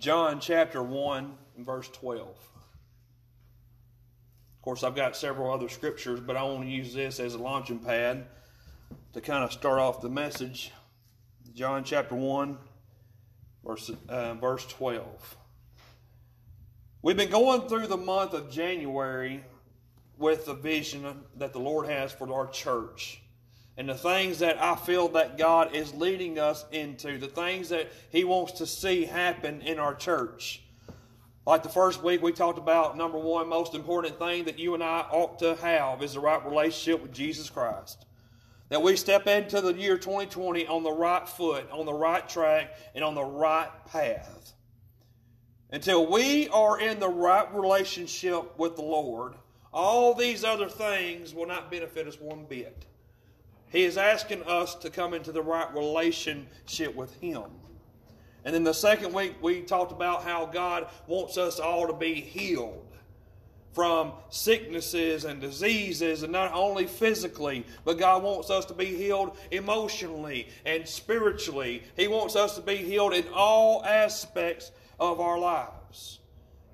John chapter 1 and verse 12. Of course, I've got several other scriptures, but I want to use this as a launching pad to kind of start off the message. John chapter 1, verse, uh, verse 12. We've been going through the month of January with the vision that the Lord has for our church and the things that I feel that God is leading us into, the things that He wants to see happen in our church. Like the first week, we talked about number one, most important thing that you and I ought to have is the right relationship with Jesus Christ. That we step into the year 2020 on the right foot, on the right track, and on the right path. Until we are in the right relationship with the Lord, all these other things will not benefit us one bit. He is asking us to come into the right relationship with Him. And then the second week, we talked about how God wants us all to be healed from sicknesses and diseases, and not only physically, but God wants us to be healed emotionally and spiritually. He wants us to be healed in all aspects of our lives.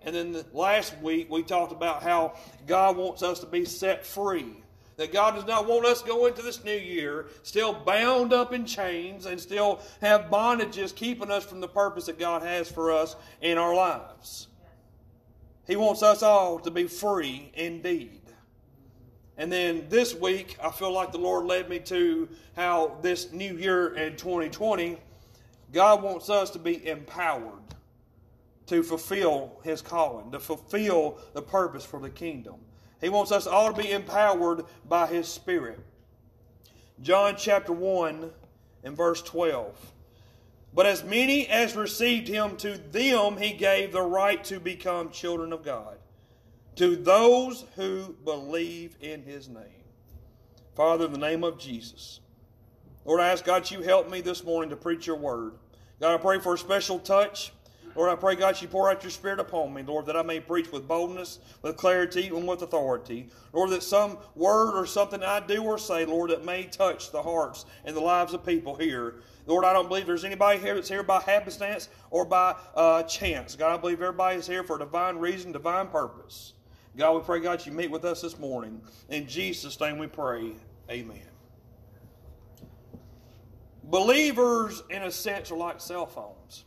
And then the last week, we talked about how God wants us to be set free that God does not want us go into this new year still bound up in chains and still have bondages keeping us from the purpose that God has for us in our lives. He wants us all to be free indeed. And then this week, I feel like the Lord led me to how this new year in 2020, God wants us to be empowered to fulfill His calling, to fulfill the purpose for the kingdom. He wants us all to be empowered by His Spirit. John chapter 1 and verse 12. But as many as received Him, to them He gave the right to become children of God, to those who believe in His name. Father, in the name of Jesus, Lord, I ask God you help me this morning to preach your word. God, I pray for a special touch Lord, I pray, God, you pour out your Spirit upon me, Lord, that I may preach with boldness, with clarity, and with authority. Lord, that some word or something I do or say, Lord, that may touch the hearts and the lives of people here. Lord, I don't believe there's anybody here that's here by happenstance or by uh, chance. God, I believe everybody is here for a divine reason, divine purpose. God, we pray, God, you meet with us this morning. In Jesus' name we pray. Amen. Believers, in a sense, are like cell phones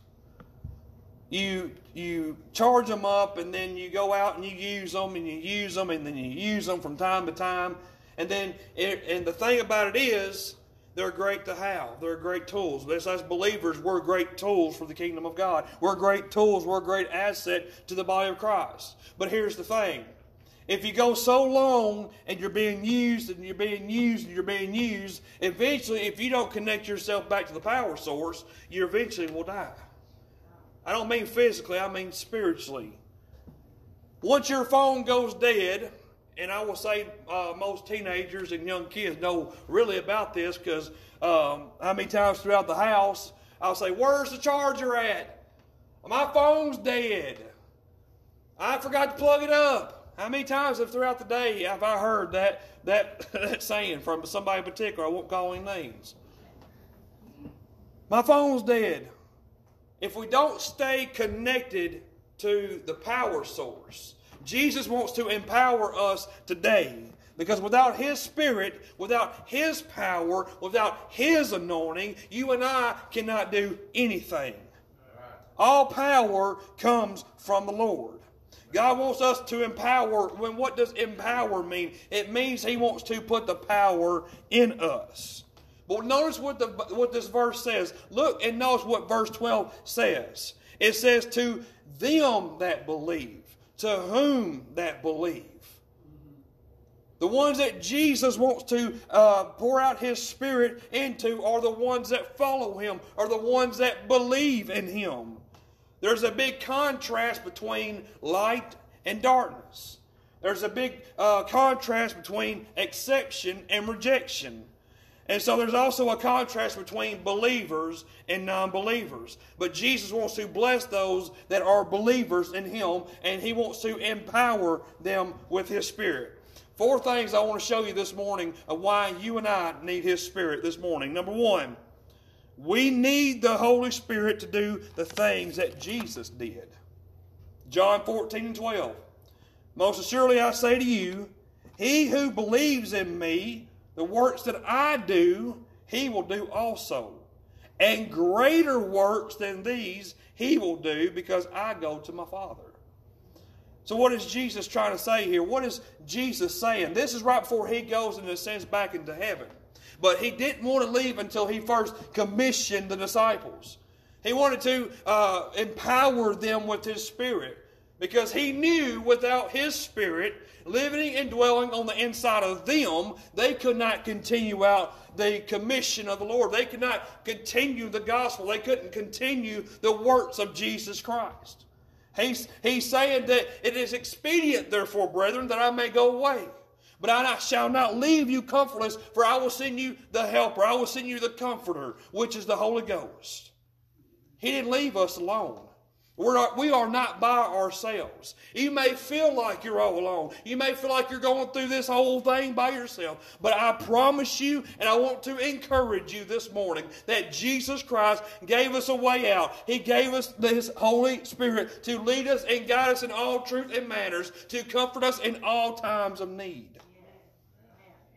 you you charge them up and then you go out and you use them and you use them and then you use them from time to time. And then it, and the thing about it is they're great to have. They're great tools. As, as believers we're great tools for the kingdom of god. We're great tools. We're a great asset to the body of christ. But here's the thing. If you go so long and you're being used and you're being used and you're being used eventually if you don't connect yourself back to the power source you eventually will die I don't mean physically, I mean spiritually. Once your phone goes dead, and I will say uh, most teenagers and young kids know really about this because um, how many times throughout the house I'll say, Where's the charger at? My phone's dead. I forgot to plug it up. How many times have throughout the day have I heard that, that, that saying from somebody in particular? I won't call any names. My phone's dead if we don't stay connected to the power source, Jesus wants to empower us today. Because without His Spirit, without His power, without His anointing, you and I cannot do anything. All power comes from the Lord. God wants us to empower. When what does empower mean? It means He wants to put the power in us. But notice what, the, what this verse says. Look and notice what verse 12 says. It says, To them that believe, to whom that believe. The ones that Jesus wants to uh, pour out His Spirit into are the ones that follow Him, are the ones that believe in Him. There's a big contrast between light and darkness. There's a big uh, contrast between acceptance and rejection. And so there's also a contrast between believers and non believers. But Jesus wants to bless those that are believers in Him, and He wants to empower them with His Spirit. Four things I want to show you this morning of why you and I need His Spirit this morning. Number one, We need the Holy Spirit to do the things that Jesus did. John 14 and 12. Most assuredly I say to you, he who believes in me, the works that I do, he will do also. And greater works than these he will do because I go to my Father. So, what is Jesus trying to say here? What is Jesus saying? This is right before he goes, and ascends back into heaven. But he didn't want to leave until he first commissioned the disciples. He wanted to uh, empower them with his spirit because he knew without his spirit living and dwelling on the inside of them, they could not continue out the commission of the Lord. They could not continue the gospel. They couldn't continue the works of Jesus Christ. He's, he's saying that it is expedient, therefore, brethren, that I may go away. But I shall not leave you comfortless, for I will send you the helper. I will send you the comforter, which is the Holy Ghost. He didn't leave us alone. We're not, we are not by ourselves. You may feel like you're all alone. You may feel like you're going through this whole thing by yourself. But I promise you, and I want to encourage you this morning, that Jesus Christ gave us a way out. He gave us His Holy Spirit to lead us and guide us in all truth and manners, to comfort us in all times of need.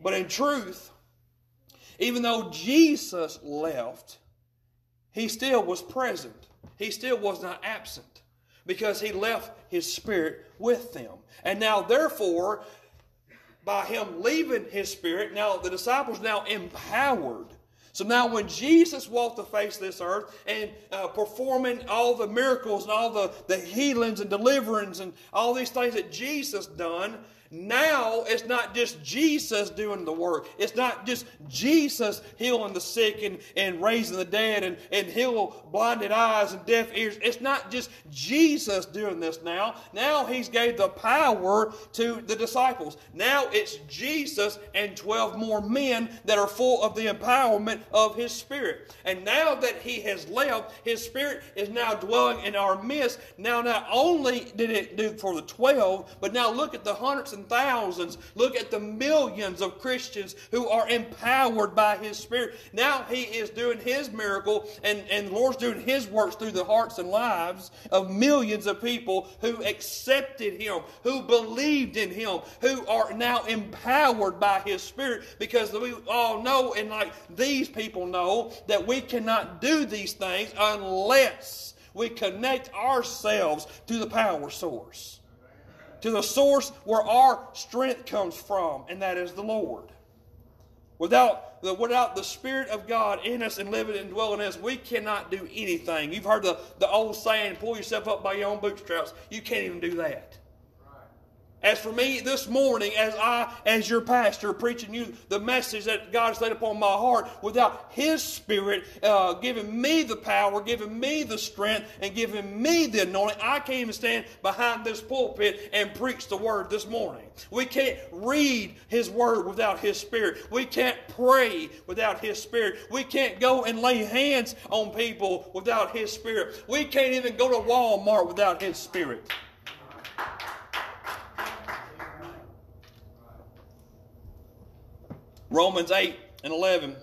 But in truth, even though Jesus left, He still was present he still was not absent because he left his spirit with them. And now, therefore, by him leaving his spirit, now the disciples now empowered. So now, when Jesus walked the face of this earth and uh, performing all the miracles and all the, the healings and deliverance and all these things that Jesus done, now it's not just Jesus doing the work. It's not just Jesus healing the sick and, and raising the dead and, and heal blinded eyes and deaf ears. It's not just Jesus doing this now. Now he's gave the power to the disciples. Now it's Jesus and 12 more men that are full of the empowerment of his spirit. And now that he has left, his spirit is now dwelling in our midst. Now not only did it do for the 12, but now look at the hundreds and thousands. Look at the millions of Christians who are empowered by His Spirit. Now He is doing His miracle, and, and the Lord's doing His works through the hearts and lives of millions of people who accepted Him, who believed in Him, who are now empowered by His Spirit because we all know, and like these people know, that we cannot do these things unless we connect ourselves to the power source to the source where our strength comes from, and that is the Lord. Without the, without the Spirit of God in us and living and dwelling in us, we cannot do anything. You've heard the, the old saying, pull yourself up by your own bootstraps. You can't even do that. As for me this morning, as I, as your pastor, preaching you the message that God has laid upon my heart, without His Spirit uh, giving me the power, giving me the strength, and giving me the anointing, I can't even stand behind this pulpit and preach the Word this morning. We can't read His Word without His Spirit. We can't pray without His Spirit. We can't go and lay hands on people without His Spirit. We can't even go to Walmart without His Spirit. Romans 8 and 11.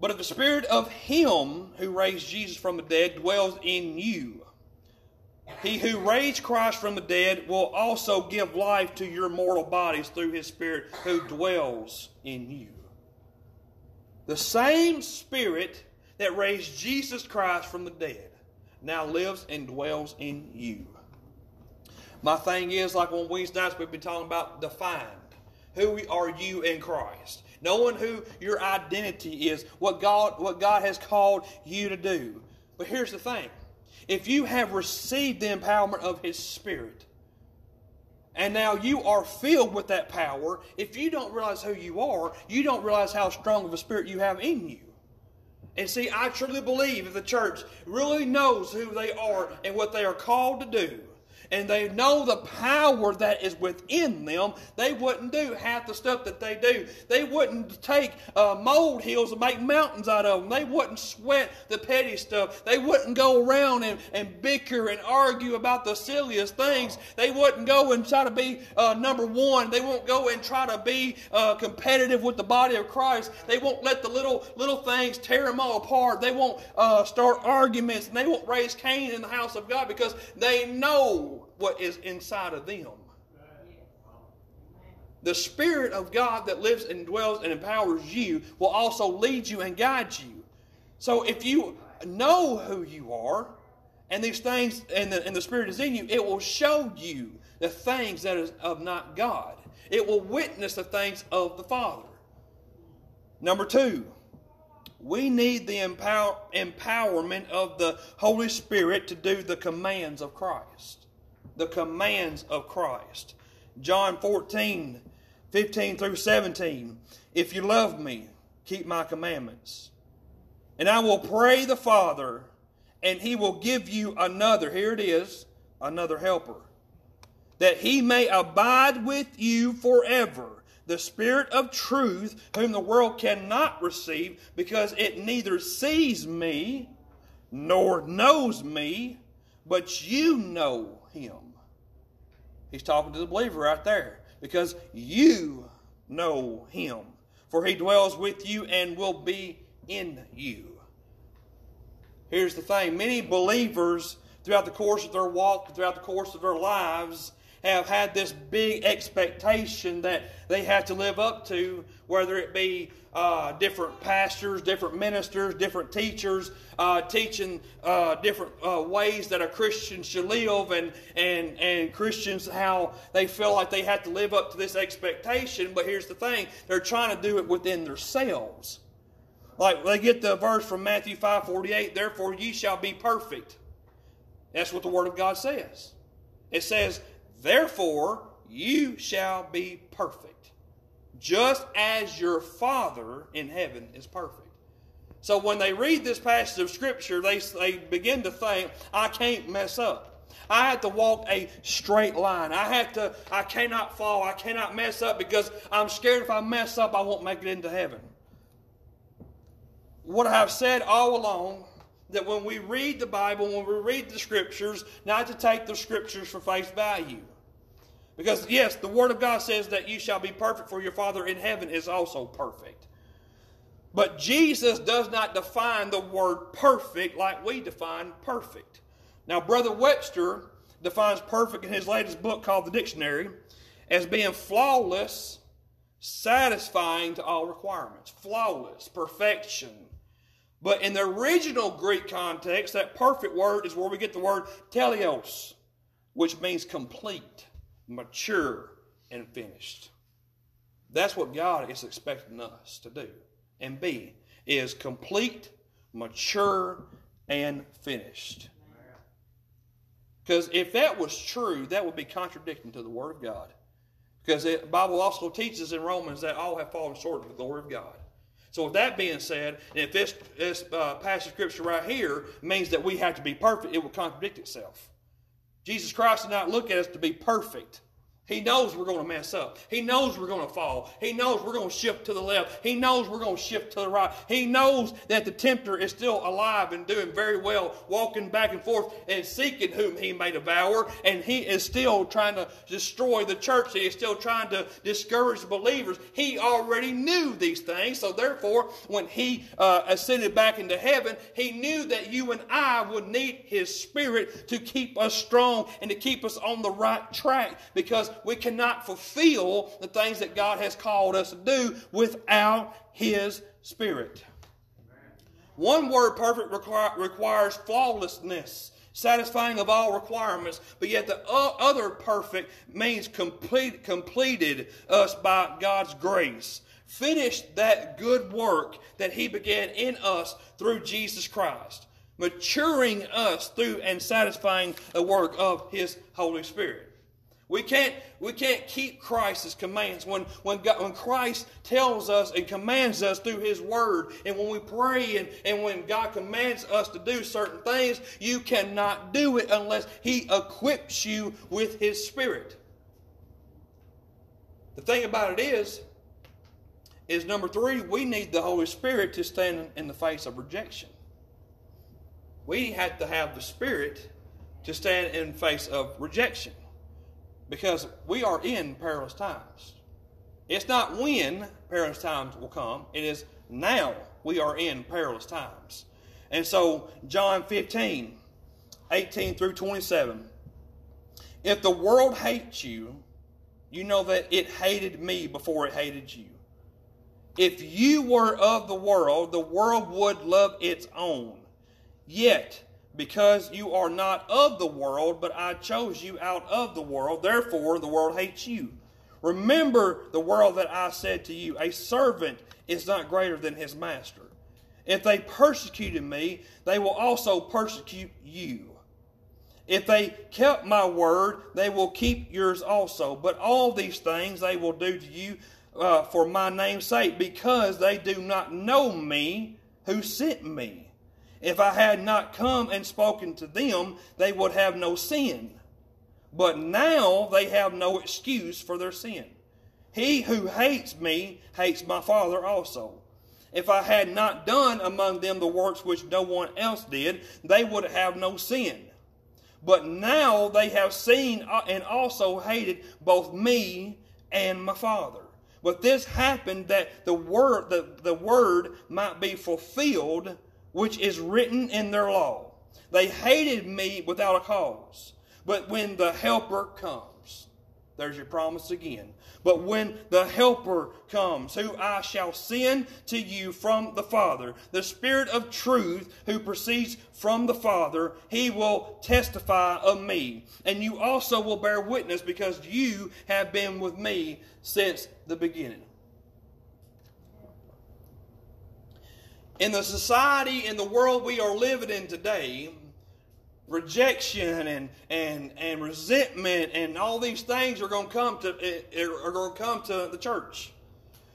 But if the spirit of him who raised Jesus from the dead dwells in you, he who raised Christ from the dead will also give life to your mortal bodies through his spirit who dwells in you. The same spirit that raised Jesus Christ from the dead now lives and dwells in you. My thing is, like on Wednesday nights, we've been talking about defined. Who are you in Christ? Knowing who your identity is, what God, what God has called you to do. But here's the thing if you have received the empowerment of His Spirit, and now you are filled with that power, if you don't realize who you are, you don't realize how strong of a spirit you have in you. And see, I truly believe if the church really knows who they are and what they are called to do, and they know the power that is within them, they wouldn't do half the stuff that they do. They wouldn't take uh, mold hills and make mountains out of them. They wouldn't sweat the petty stuff. They wouldn't go around and, and bicker and argue about the silliest things. They wouldn't go and try to be uh, number one. They won't go and try to be uh, competitive with the body of Christ. They won't let the little little things tear them all apart. They won't uh, start arguments and they won't raise Cain in the house of God because they know what is inside of them. The Spirit of God that lives and dwells and empowers you will also lead you and guide you. So if you know who you are, and these things, and the, and the Spirit is in you, it will show you the things that is of not God. It will witness the things of the Father. Number two, we need the empower, empowerment of the Holy Spirit to do the commands of Christ. The commands of Christ. John 14, 15 through 17. If you love me, keep my commandments. And I will pray the Father, and he will give you another, here it is, another helper, that he may abide with you forever the Spirit of truth, whom the world cannot receive, because it neither sees me nor knows me, but you know him. He's talking to the believer right there, because you know him. For he dwells with you and will be in you. Here's the thing many believers throughout the course of their walk, throughout the course of their lives, have had this big expectation that they have to live up to, whether it be uh, different pastors, different ministers, different teachers, uh, teaching uh, different uh, ways that a Christian should live, and, and, and Christians how they feel like they have to live up to this expectation. But here's the thing they're trying to do it within themselves. Like they get the verse from Matthew 5 48, therefore ye shall be perfect. That's what the Word of God says. It says, Therefore, you shall be perfect, just as your Father in heaven is perfect. So when they read this passage of Scripture, they, they begin to think, I can't mess up. I have to walk a straight line. I have to, I cannot fall. I cannot mess up because I'm scared if I mess up, I won't make it into heaven. What I've said all along that when we read the Bible, when we read the Scriptures, not to take the Scriptures for face value. Because, yes, the Word of God says that you shall be perfect, for your Father in heaven is also perfect. But Jesus does not define the word perfect like we define perfect. Now, Brother Webster defines perfect in his latest book called the Dictionary as being flawless, satisfying to all requirements. Flawless, perfection. But in the original Greek context, that perfect word is where we get the word teleos, which means complete mature, and finished. That's what God is expecting us to do and be is complete, mature, and finished. Because if that was true, that would be contradicting to the Word of God. Because the Bible also teaches in Romans that all have fallen short of the glory of God. So, with that being said, if this, this uh, passage of Scripture right here means that we have to be perfect, it will contradict itself. Jesus Christ did not look at us to be perfect. He knows we're going to mess up. He knows we're going to fall. He knows we're going to shift to the left. He knows we're going to shift to the right. He knows that the tempter is still alive and doing very well, walking back and forth and seeking whom he may devour. And he is still trying to destroy the church. He is still trying to discourage believers. He already knew these things. So therefore, when he uh, ascended back into heaven, he knew that you and I would need his spirit to keep us strong and to keep us on the right track because we cannot fulfill the things that God has called us to do without His Spirit. One word perfect requires flawlessness, satisfying of all requirements, but yet the other perfect means complete, completed us by God's grace. Finished that good work that He began in us through Jesus Christ, maturing us through and satisfying the work of His Holy Spirit. We can't, we can't keep Christ's commands. When, when, God, when Christ tells us and commands us through His Word, and when we pray and, and when God commands us to do certain things, you cannot do it unless He equips you with His Spirit. The thing about it is, is number three, we need the Holy Spirit to stand in the face of rejection. We have to have the Spirit to stand in face of rejection because we are in perilous times. It's not when perilous times will come, it is now we are in perilous times. And so, John 15, 18 through 27. If the world hates you, you know that it hated me before it hated you. If you were of the world, the world would love its own. Yet, because you are not of the world, but I chose you out of the world. Therefore, the world hates you. Remember the world that I said to you, a servant is not greater than his master. If they persecuted me, they will also persecute you. If they kept my word, they will keep yours also. But all these things they will do to you uh, for my name's sake, because they do not know me who sent me. If I had not come and spoken to them, they would have no sin. But now they have no excuse for their sin. He who hates me hates my Father also. If I had not done among them the works which no one else did, they would have no sin. But now they have seen and also hated both me and my Father. But this happened that the word, the, the word might be fulfilled which is written in their law. They hated me without a cause. But when the Helper comes, there's your promise again. But when the Helper comes, who I shall send to you from the Father, the Spirit of truth who proceeds from the Father, he will testify of me. And you also will bear witness because you have been with me since the beginning. In the society, in the world we are living in today, rejection and, and, and resentment and all these things are going to come to eh, are going to come to the church.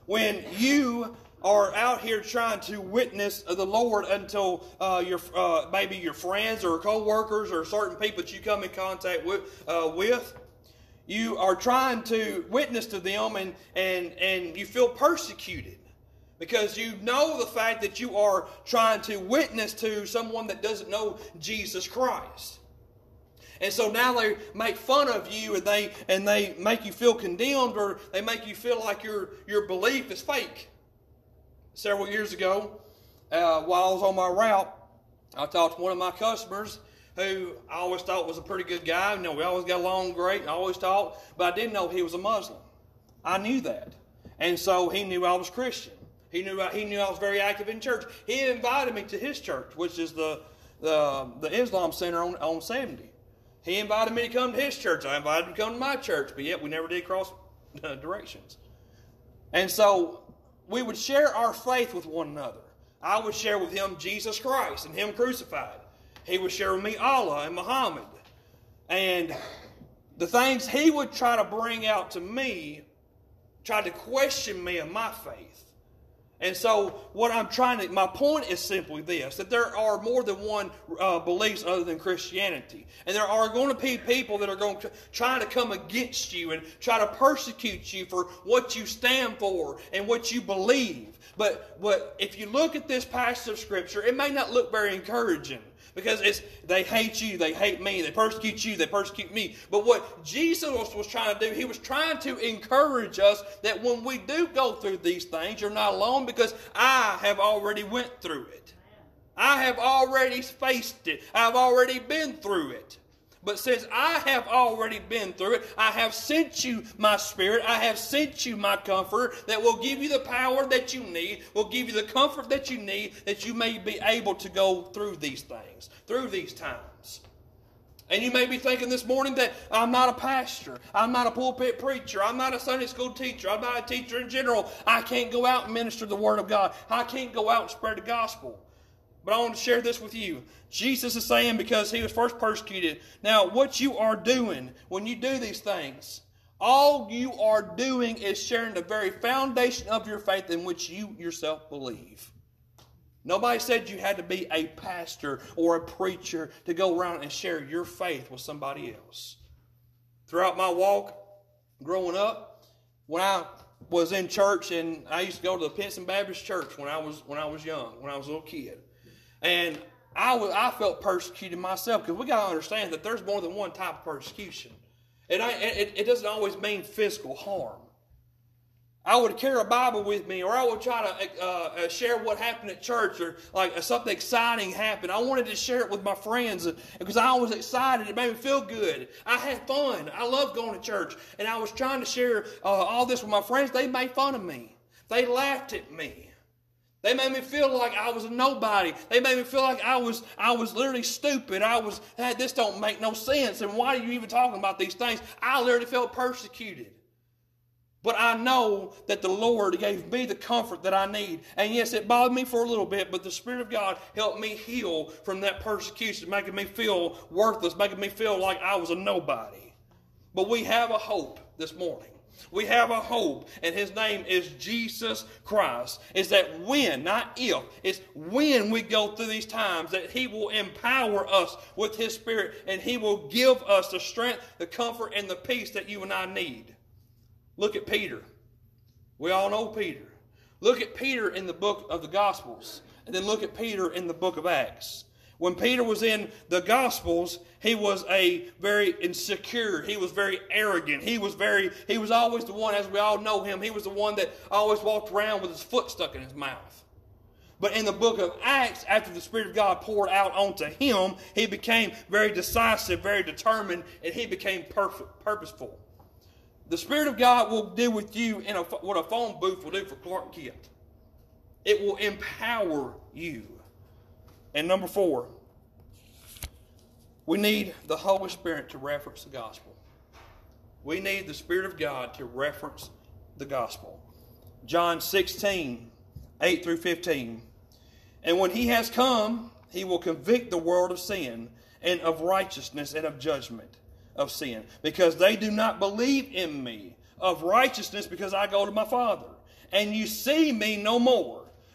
When you are out here trying to witness the Lord until uh, your uh, maybe your friends or co-workers or certain people that you come in contact with, uh, with you are trying to witness to them and, and, and you feel persecuted because you know the fact that you are trying to witness to someone that doesn't know Jesus Christ. And so now they make fun of you and they and they make you feel condemned or they make you feel like your your belief is fake. Several years ago, uh, while I was on my route, I talked to one of my customers who I always thought was a pretty good guy. You know, we always got along great. I always talked, but I didn't know he was a Muslim. I knew that, and so he knew I was Christian. He knew I, he knew I was very active in church. He invited me to his church, which is the the, the Islam Center on, on 70. He invited me to come to his church. I invited him to come to my church, but yet we never did cross uh, directions. And so we would share our faith with one another. I would share with him Jesus Christ and him crucified. He would share with me Allah and Muhammad. And the things he would try to bring out to me, tried to question me of my faith. And so, what I'm trying to, my point is simply this that there are more than one uh, beliefs other than Christianity. And there are going to be people that are going to try to come against you and try to persecute you for what you stand for and what you believe. But, but if you look at this passage of Scripture, it may not look very encouraging. Because it's they hate you, they hate me, they persecute you, they persecute me. But what Jesus was trying to do, he was trying to encourage us that when we do go through these things, you're not alone because I have already went through it. I have already faced it. I've already been through it. But since I have already been through it, I have sent you my spirit. I have sent you my comfort that will give you the power that you need, will give you the comfort that you need, that you may be able to go through these things, through these times. And you may be thinking this morning that I'm not a pastor. I'm not a pulpit preacher. I'm not a Sunday school teacher. I'm not a teacher in general. I can't go out and minister the Word of God. I can't go out and spread the gospel. But I want to share this with you. Jesus is saying because he was first persecuted. Now, what you are doing when you do these things, all you are doing is sharing the very foundation of your faith in which you yourself believe. Nobody said you had to be a pastor or a preacher to go around and share your faith with somebody else. Throughout my walk growing up, when I was in church and I used to go to the Pinson Baptist Church when I was when I was young, when I was a little kid. And I felt persecuted myself because we got to understand that there's more than one type of persecution. And I, it, it doesn't always mean physical harm. I would carry a Bible with me, or I would try to uh, uh, share what happened at church, or like uh, something exciting happened. I wanted to share it with my friends because I was excited. It made me feel good. I had fun. I loved going to church, and I was trying to share uh, all this with my friends. They made fun of me. They laughed at me. They made me feel like I was a nobody. They made me feel like I was I was literally stupid. I was hey, this don't make no sense. And why are you even talking about these things? I literally felt persecuted. But I know that the Lord gave me the comfort that I need. And yes, it bothered me for a little bit, but the Spirit of God helped me heal from that persecution, making me feel worthless, making me feel like I was a nobody. But we have a hope this morning. We have a hope, and his name is Jesus Christ. Is that when, not if, it's when we go through these times that he will empower us with his spirit and he will give us the strength, the comfort, and the peace that you and I need. Look at Peter. We all know Peter. Look at Peter in the book of the Gospels, and then look at Peter in the book of Acts. When Peter was in the Gospels, he was a very insecure. He was very arrogant. He was very, he was always the one, as we all know him, he was the one that always walked around with his foot stuck in his mouth. But in the book of Acts, after the Spirit of God poured out onto him, he became very decisive, very determined, and he became perfect, purposeful. The Spirit of God will do with you in a, what a phone booth will do for Clark Kent. It will empower you. And number four, we need the Holy Spirit to reference the gospel. We need the Spirit of God to reference the gospel. John 16, 8 through 15. And when he has come, he will convict the world of sin and of righteousness and of judgment of sin, because they do not believe in me, of righteousness, because I go to my Father. And you see me no more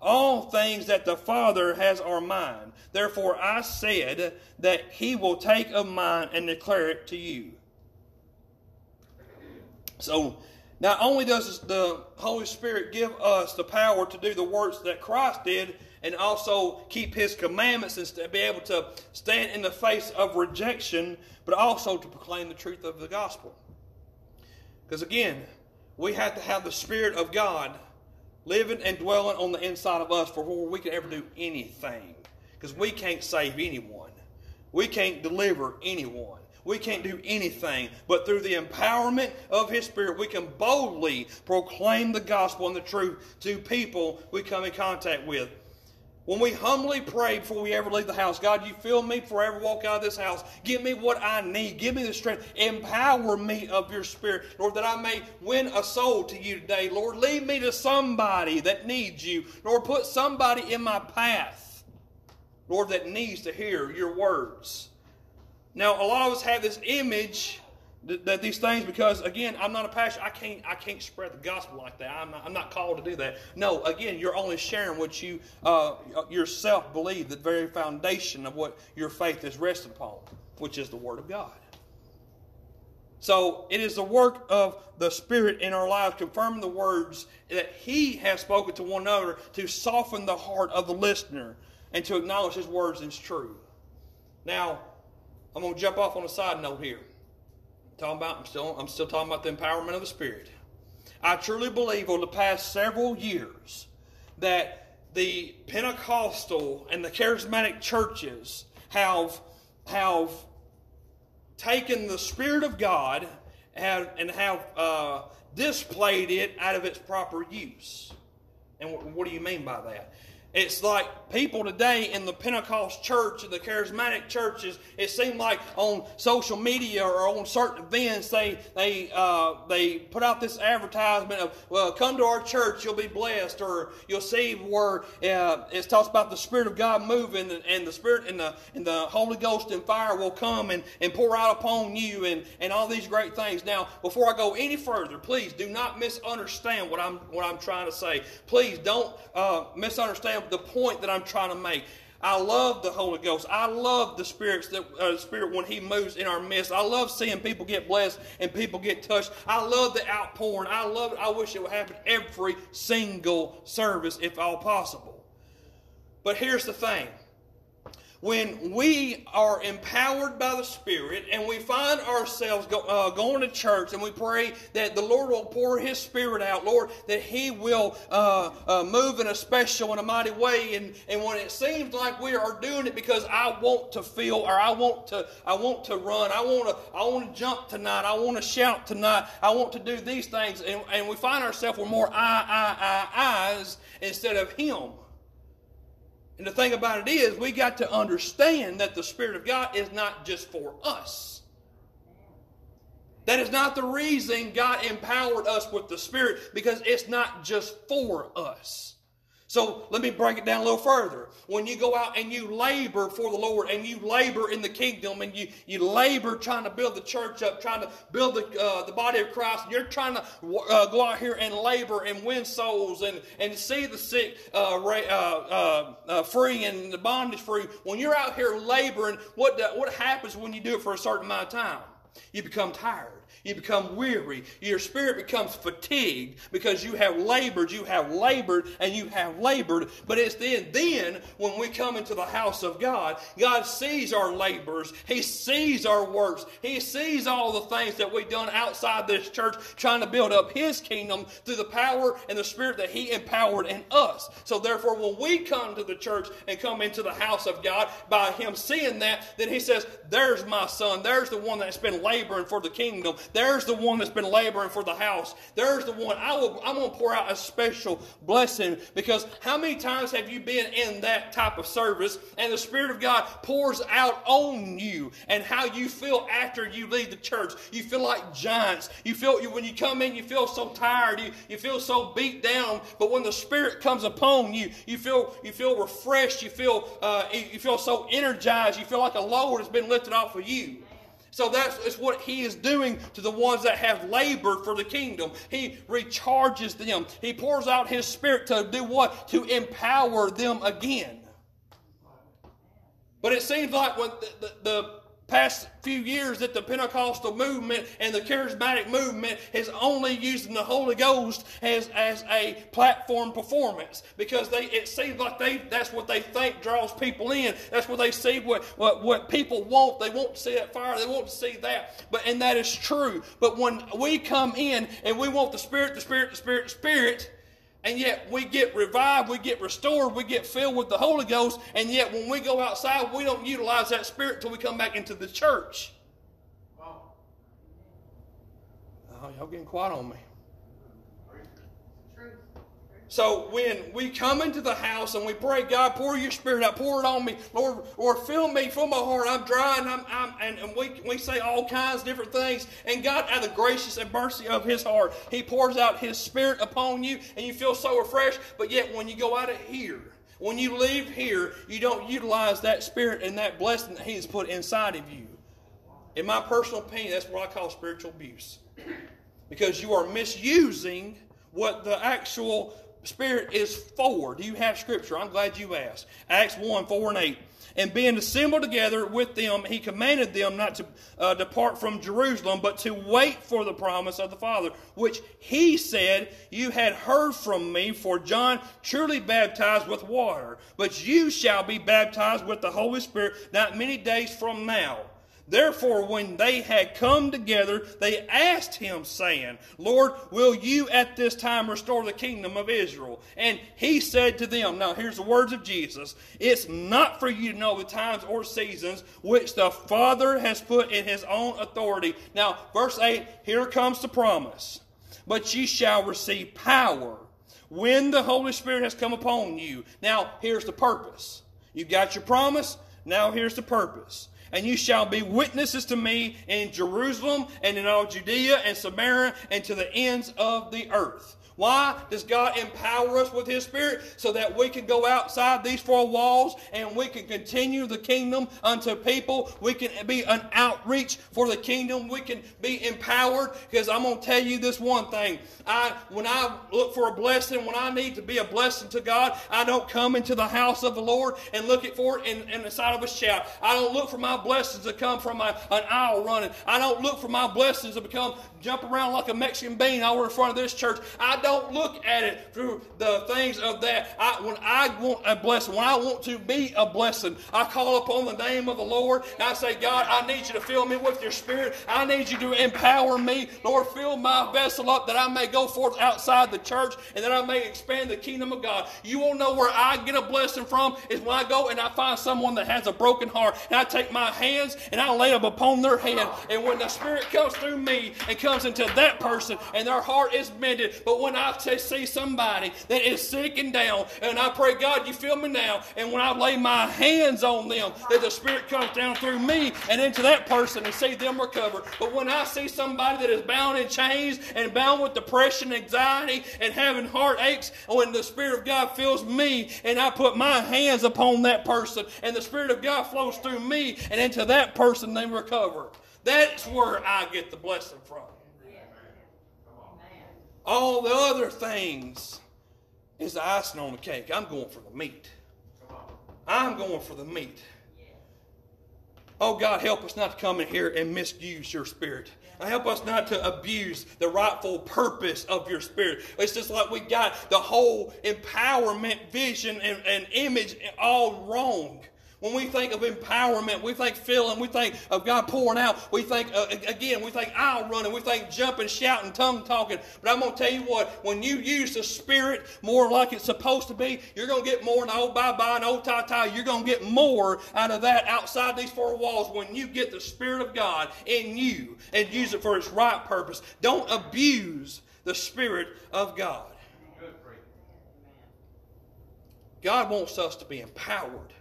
All things that the Father has are mine. Therefore I said that he will take of mine and declare it to you. So, not only does the Holy Spirit give us the power to do the works that Christ did, and also keep His commandments and be able to stand in the face of rejection, but also to proclaim the truth of the gospel. Because again, we have to have the Spirit of God living and dwelling on the inside of us before we can ever do anything. Because we can't save anyone, we can't deliver anyone. We can't do anything, but through the empowerment of His Spirit, we can boldly proclaim the gospel and the truth to people we come in contact with. When we humbly pray before we ever leave the house, God, you fill me before I ever walk out of this house. Give me what I need. Give me the strength. Empower me of your spirit, Lord, that I may win a soul to you today. Lord, lead me to somebody that needs you. Lord, put somebody in my path, Lord, that needs to hear your words. Now, a lot of us have this image that these things because again i'm not a pastor. I can't i can't spread the gospel like that. I'm not, I'm not called to do that. No again you're only sharing what you uh, yourself believe the very foundation of what your faith is rested upon which is the word of god. So it is the work of the spirit in our lives confirming the words that he has spoken to one another to soften the heart of the listener and to acknowledge his words as true. Now i'm going to jump off on a side note here talking about, I'm still, I'm still talking about the empowerment of the Spirit. I truly believe over the past several years that the Pentecostal and the charismatic churches have, have taken the Spirit of God have, and have uh, displayed it out of its proper use. And what do you mean by that? It's like people today in the Pentecost church and the charismatic churches. It seems like on social media or on certain events, they they uh, they put out this advertisement of, "Well, come to our church, you'll be blessed," or you'll see where uh, it talks about the Spirit of God moving and, and, the Spirit and the and the Holy Ghost and fire will come and, and pour out upon you and and all these great things. Now, before I go any further, please do not misunderstand what I'm what I'm trying to say. Please don't uh, misunderstand the point that I'm trying to make. I love the Holy Ghost. I love the spirits that uh, Spirit when He moves in our midst. I love seeing people get blessed and people get touched. I love the outpouring. I love. I wish it would happen every single service, if all possible. But here's the thing: when we are empowered by the Spirit and we find ourselves go, uh, going to church and we pray that the Lord will pour His Spirit out, Lord, that He will uh, uh, move in a special and a mighty way. And, and when it seems like we are doing it because I want to feel or I want to I want to run, I want to I want to jump tonight, I want to shout tonight, I want to do these things, and, and we find ourselves with more I, I, I, eyes instead of Him. And the thing about it is, we got to understand that the Spirit of God is not just for us. That is not the reason God empowered us with the Spirit, because it's not just for us. So let me break it down a little further. When you go out and you labor for the Lord and you labor in the kingdom and you, you labor trying to build the church up, trying to build the, uh, the body of Christ, you're trying to uh, go out here and labor and win souls and, and see the sick uh, uh, uh, uh, free and the bondage free. When you're out here laboring, what, what happens when you do it for a certain amount of time? You become tired. You become weary. Your spirit becomes fatigued because you have labored, you have labored, and you have labored. But it's then, then when we come into the house of God, God sees our labors. He sees our works. He sees all the things that we've done outside this church trying to build up His kingdom through the power and the spirit that He empowered in us. So therefore, when we come to the church and come into the house of God, by Him seeing that, then He says, There's my son. There's the one that's been laboring for the kingdom. There's the one that's been laboring for the house. There's the one. I will, I'm going to pour out a special blessing because how many times have you been in that type of service and the Spirit of God pours out on you and how you feel after you leave the church? You feel like giants. You feel, you when you come in, you feel so tired. You, you feel so beat down. But when the Spirit comes upon you, you feel, you feel refreshed. You feel, uh, you feel so energized. You feel like a load has been lifted off of you. So that's what he is doing to the ones that have labored for the kingdom. He recharges them. He pours out his spirit to do what? To empower them again. But it seems like when the, the, the past few years that the Pentecostal movement and the charismatic movement is only using the Holy Ghost as, as a platform performance because they it seems like they that's what they think draws people in. That's what they see what, what, what people want. They want to see that fire, they want to see that. But and that is true. But when we come in and we want the Spirit, the Spirit, the Spirit, the Spirit, and yet we get revived, we get restored, we get filled with the Holy Ghost, and yet when we go outside, we don't utilize that spirit until we come back into the church. Wow. Oh, y'all getting quiet on me. So when we come into the house and we pray, God, pour your spirit out, pour it on me, Lord, Lord, fill me, fill my heart. I'm dry and I'm, I'm and, and we, we say all kinds of different things. And God, out of the gracious and mercy of his heart, he pours out his spirit upon you and you feel so refreshed. But yet when you go out of here, when you leave here, you don't utilize that spirit and that blessing that he has put inside of you. In my personal opinion, that's what I call spiritual abuse. Because you are misusing what the actual Spirit is for. Do you have Scripture? I'm glad you asked. Acts 1 4 and 8. And being assembled together with them, he commanded them not to uh, depart from Jerusalem, but to wait for the promise of the Father, which he said, You had heard from me, for John truly baptized with water, but you shall be baptized with the Holy Spirit not many days from now. Therefore, when they had come together, they asked him, saying, Lord, will you at this time restore the kingdom of Israel? And he said to them, Now here's the words of Jesus It's not for you to know the times or seasons which the Father has put in his own authority. Now, verse 8, here comes the promise. But ye shall receive power when the Holy Spirit has come upon you. Now, here's the purpose. You've got your promise. Now, here's the purpose and you shall be witnesses to me in Jerusalem and in all Judea and Samaria and to the ends of the earth. Why does God empower us with His Spirit? So that we can go outside these four walls and we can continue the kingdom unto people. We can be an outreach for the kingdom. We can be empowered. Because I'm going to tell you this one thing. I, when I look for a blessing, when I need to be a blessing to God, I don't come into the house of the Lord and look for it in, in the side of a shout. I don't look for my blessings to come from my, an aisle running. I don't look for my blessings to become jump around like a Mexican bean over in front of this church. I don't look at it through the things of that. I, when I want a blessing, when I want to be a blessing, I call upon the name of the Lord and I say, God, I need you to fill me with your spirit. I need you to empower me. Lord, fill my vessel up that I may go forth outside the church and that I may expand the kingdom of God. You won't know where I get a blessing from is when I go and I find someone that has a broken heart and I take my hands and I lay them upon their hand. And when the Spirit comes through me and comes into that person and their heart is mended, but when I see somebody that is sick and down, and I pray, God, you feel me now. And when I lay my hands on them, that the Spirit comes down through me and into that person and see them recover. But when I see somebody that is bound in chains and bound with depression, anxiety, and having heartaches, when the Spirit of God fills me and I put my hands upon that person, and the Spirit of God flows through me and into that person, they recover. That's where I get the blessing from. All the other things is the icing on the cake. I'm going for the meat. I'm going for the meat. Oh, God, help us not to come in here and misuse your spirit. Help us not to abuse the rightful purpose of your spirit. It's just like we got the whole empowerment vision and, and image all wrong. When we think of empowerment, we think filling, we think of God pouring out, we think, uh, again, we think aisle running, we think jumping, shouting, tongue talking. But I'm going to tell you what, when you use the Spirit more like it's supposed to be, you're going to get more than old bye bye and old tie tie. You're going to get more out of that outside these four walls when you get the Spirit of God in you and use it for its right purpose. Don't abuse the Spirit of God. God wants us to be empowered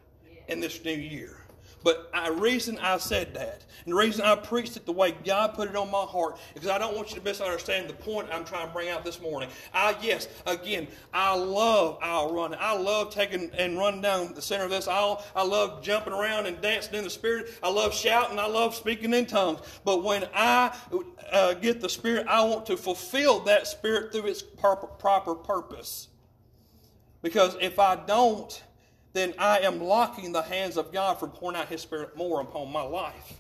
in this new year. But the reason I said that, and the reason I preached it the way God put it on my heart, because I don't want you to misunderstand the point I'm trying to bring out this morning. I yes, again, I love aisle running. I love taking and running down the center of this aisle. I love jumping around and dancing in the spirit. I love shouting. I love speaking in tongues. But when I uh, get the spirit, I want to fulfill that spirit through its proper, proper purpose. Because if I don't, then I am locking the hands of God from pouring out His Spirit more upon my life.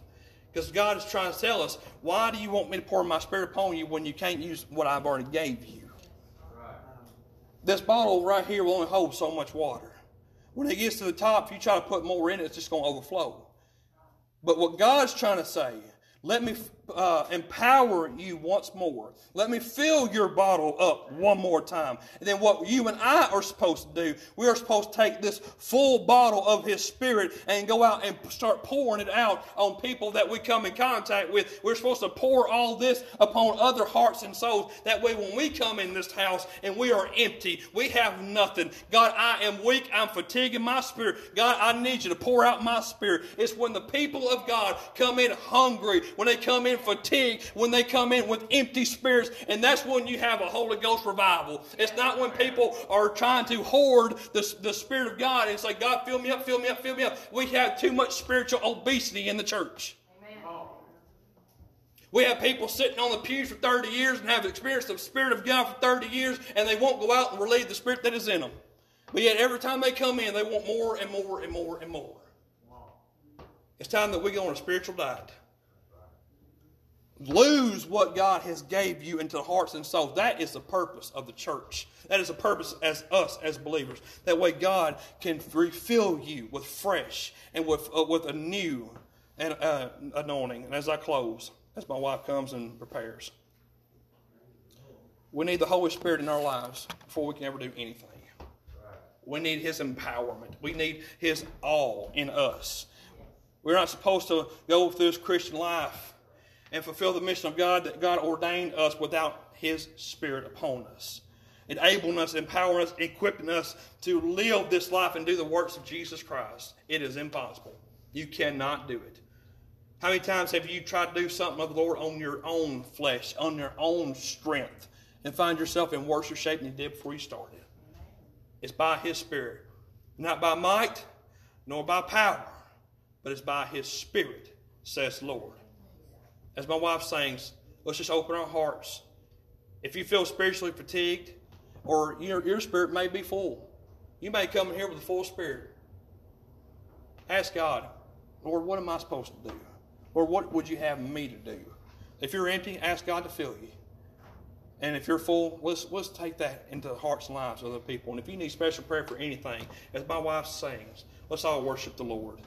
Because God is trying to tell us, why do you want me to pour my Spirit upon you when you can't use what I've already gave you? This bottle right here will only hold so much water. When it gets to the top, if you try to put more in it, it's just going to overflow. But what God's trying to say, let me uh, empower you once more. Let me fill your bottle up one more time. And then what you and I are supposed to do, we are supposed to take this full bottle of His Spirit and go out and start pouring it out on people that we come in contact with. We're supposed to pour all this upon other hearts and souls. That way, when we come in this house and we are empty, we have nothing. God, I am weak. I'm fatiguing my spirit. God, I need you to pour out my spirit. It's when the people of God come in hungry, when they come in fatigue when they come in with empty spirits, and that's when you have a Holy Ghost revival. It's not when people are trying to hoard the, the Spirit of God and say, God, fill me up, fill me up, fill me up. We have too much spiritual obesity in the church. We have people sitting on the pews for 30 years and have experienced the Spirit of God for 30 years, and they won't go out and relieve the Spirit that is in them. But yet, every time they come in, they want more and more and more and more. It's time that we go on a spiritual diet lose what God has gave you into hearts and souls. That is the purpose of the church. That is the purpose as us as believers. That way God can refill you with fresh and with, uh, with a new and uh, anointing. And as I close, as my wife comes and prepares, we need the Holy Spirit in our lives before we can ever do anything. We need His empowerment. We need His all in us. We're not supposed to go through this Christian life and fulfill the mission of God that God ordained us without His Spirit upon us, enabling us, empowering us, equipping us to live this life and do the works of Jesus Christ. It is impossible. You cannot do it. How many times have you tried to do something of the Lord on your own flesh, on your own strength, and find yourself in worse shape than you did before you started? It's by His Spirit. Not by might, nor by power, but it's by His Spirit, says the Lord. As my wife sings, let's just open our hearts. If you feel spiritually fatigued, or your, your spirit may be full, you may come in here with a full spirit. Ask God, Lord, what am I supposed to do? Or what would you have me to do? If you're empty, ask God to fill you. And if you're full, let's, let's take that into the hearts and lives of other people. And if you need special prayer for anything, as my wife sings, let's all worship the Lord.